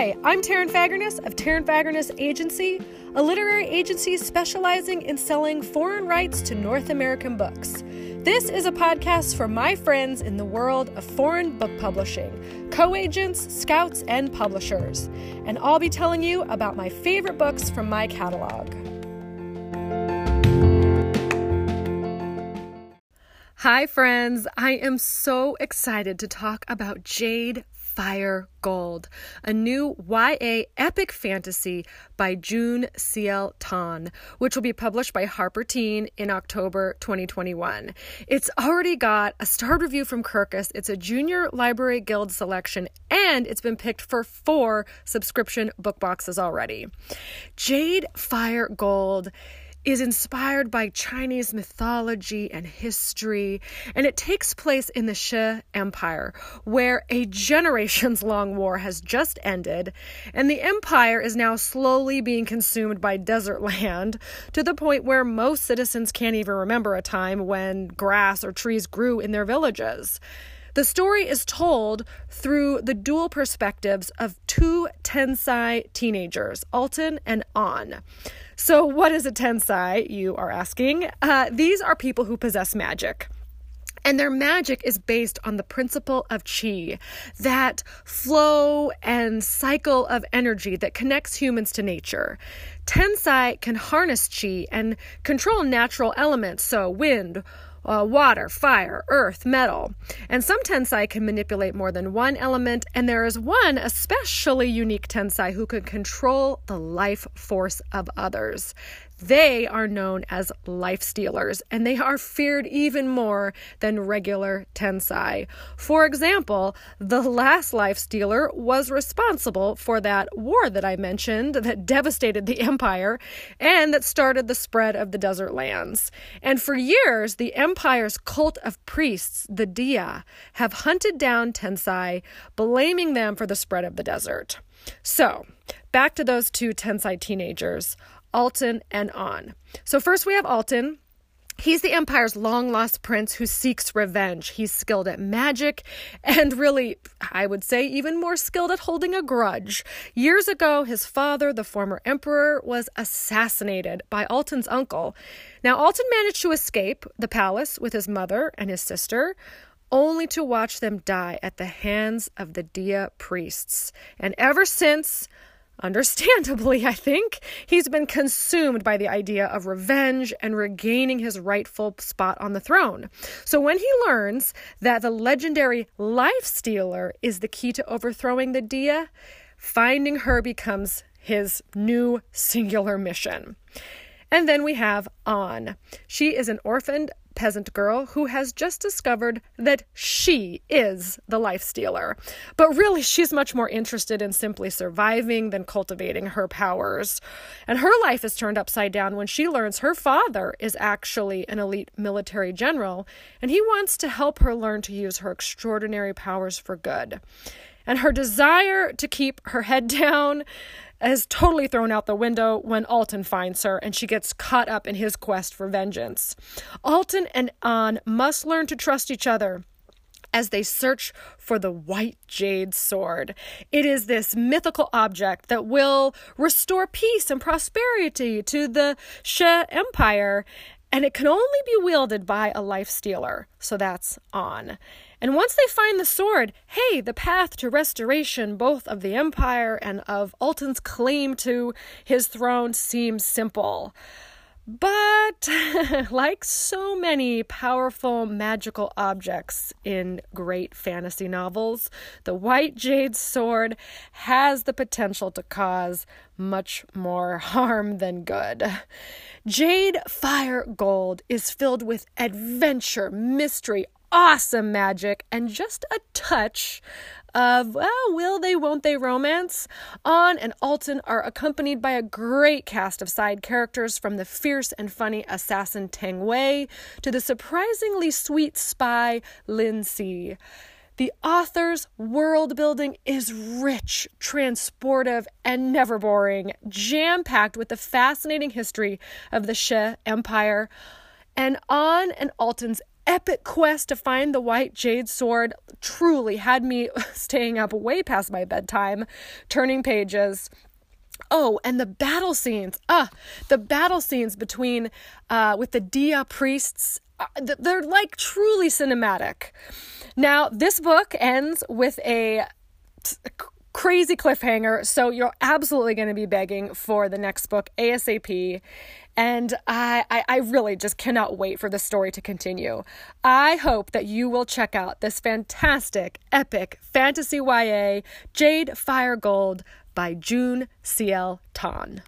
Hi, I'm Taryn Fagerness of Taryn Fagerness Agency, a literary agency specializing in selling foreign rights to North American books. This is a podcast for my friends in the world of foreign book publishing, co agents, scouts, and publishers. And I'll be telling you about my favorite books from my catalog. Hi, friends. I am so excited to talk about Jade Fire Gold, a new YA epic fantasy by June C.L. Tan, which will be published by Harper Teen in October 2021. It's already got a starred review from Kirkus, it's a Junior Library Guild selection, and it's been picked for four subscription book boxes already. Jade Fire Gold is inspired by Chinese mythology and history, and it takes place in the Shi Empire, where a generations long war has just ended, and the empire is now slowly being consumed by desert land to the point where most citizens can't even remember a time when grass or trees grew in their villages. The story is told through the dual perspectives of two Tensai teenagers, Altan and Ahn. So, what is a Tensai, you are asking? Uh, these are people who possess magic. And their magic is based on the principle of chi, that flow and cycle of energy that connects humans to nature. Tensai can harness chi and control natural elements, so wind, uh, water, fire, earth, metal. And some tensai can manipulate more than one element, and there is one especially unique tensai who can control the life force of others. They are known as life stealers, and they are feared even more than regular Tensai. For example, the last life stealer was responsible for that war that I mentioned that devastated the empire and that started the spread of the desert lands. And for years, the empire's cult of priests, the Dia, have hunted down Tensai, blaming them for the spread of the desert. So, back to those two Tensai teenagers. Altan, and Ahn. So, first we have Altan. He's the Empire's long lost prince who seeks revenge. He's skilled at magic and really, I would say, even more skilled at holding a grudge. Years ago, his father, the former emperor, was assassinated by Altan's uncle. Now, Altan managed to escape the palace with his mother and his sister only to watch them die at the hands of the Dia priests. And ever since, Understandably, I think, he's been consumed by the idea of revenge and regaining his rightful spot on the throne. So when he learns that the legendary life stealer is the key to overthrowing the Dia, finding her becomes his new singular mission. And then we have Ahn. She is an orphaned peasant girl who has just discovered that she is the life stealer. But really, she's much more interested in simply surviving than cultivating her powers. And her life is turned upside down when she learns her father is actually an elite military general, and he wants to help her learn to use her extraordinary powers for good. And her desire to keep her head down is totally thrown out the window when Altan finds her and she gets caught up in his quest for vengeance. Altan and Ahn must learn to trust each other as they search for the white jade sword. It is this mythical object that will restore peace and prosperity to the Shi Empire, and it can only be wielded by a life stealer. So that's Ahn. And once they find the sword, hey, the path to restoration, both of the empire and of Altan's claim to his throne, seems simple. But, like so many powerful magical objects in great fantasy novels, the White Jade Sword has the potential to cause much more harm than good. Jade Fire Gold is filled with adventure, mystery, awesome magic and just a touch of, well, will they, won't they romance. Ahn and Altan are accompanied by a great cast of side characters from the fierce and funny assassin Tang Wei to the surprisingly sweet spy Lin Si. The author's world building is rich, transportive, and never boring, jam packed with the fascinating history of the Shi Empire. And Ahn and Altan's epic quest to find the white jade sword truly had me staying up way past my bedtime, turning pages. Oh, and the battle scenes. Ah, the battle scenes between uh, with the Dia priests. Uh, they're like truly cinematic. Now, this book ends with a crazy cliffhanger. So you're absolutely going to be begging for the next book ASAP. And I, I, I, really just cannot wait for the story to continue. I hope that you will check out this fantastic, epic fantasy YA, Jade Fire Gold by June C.L. Tan.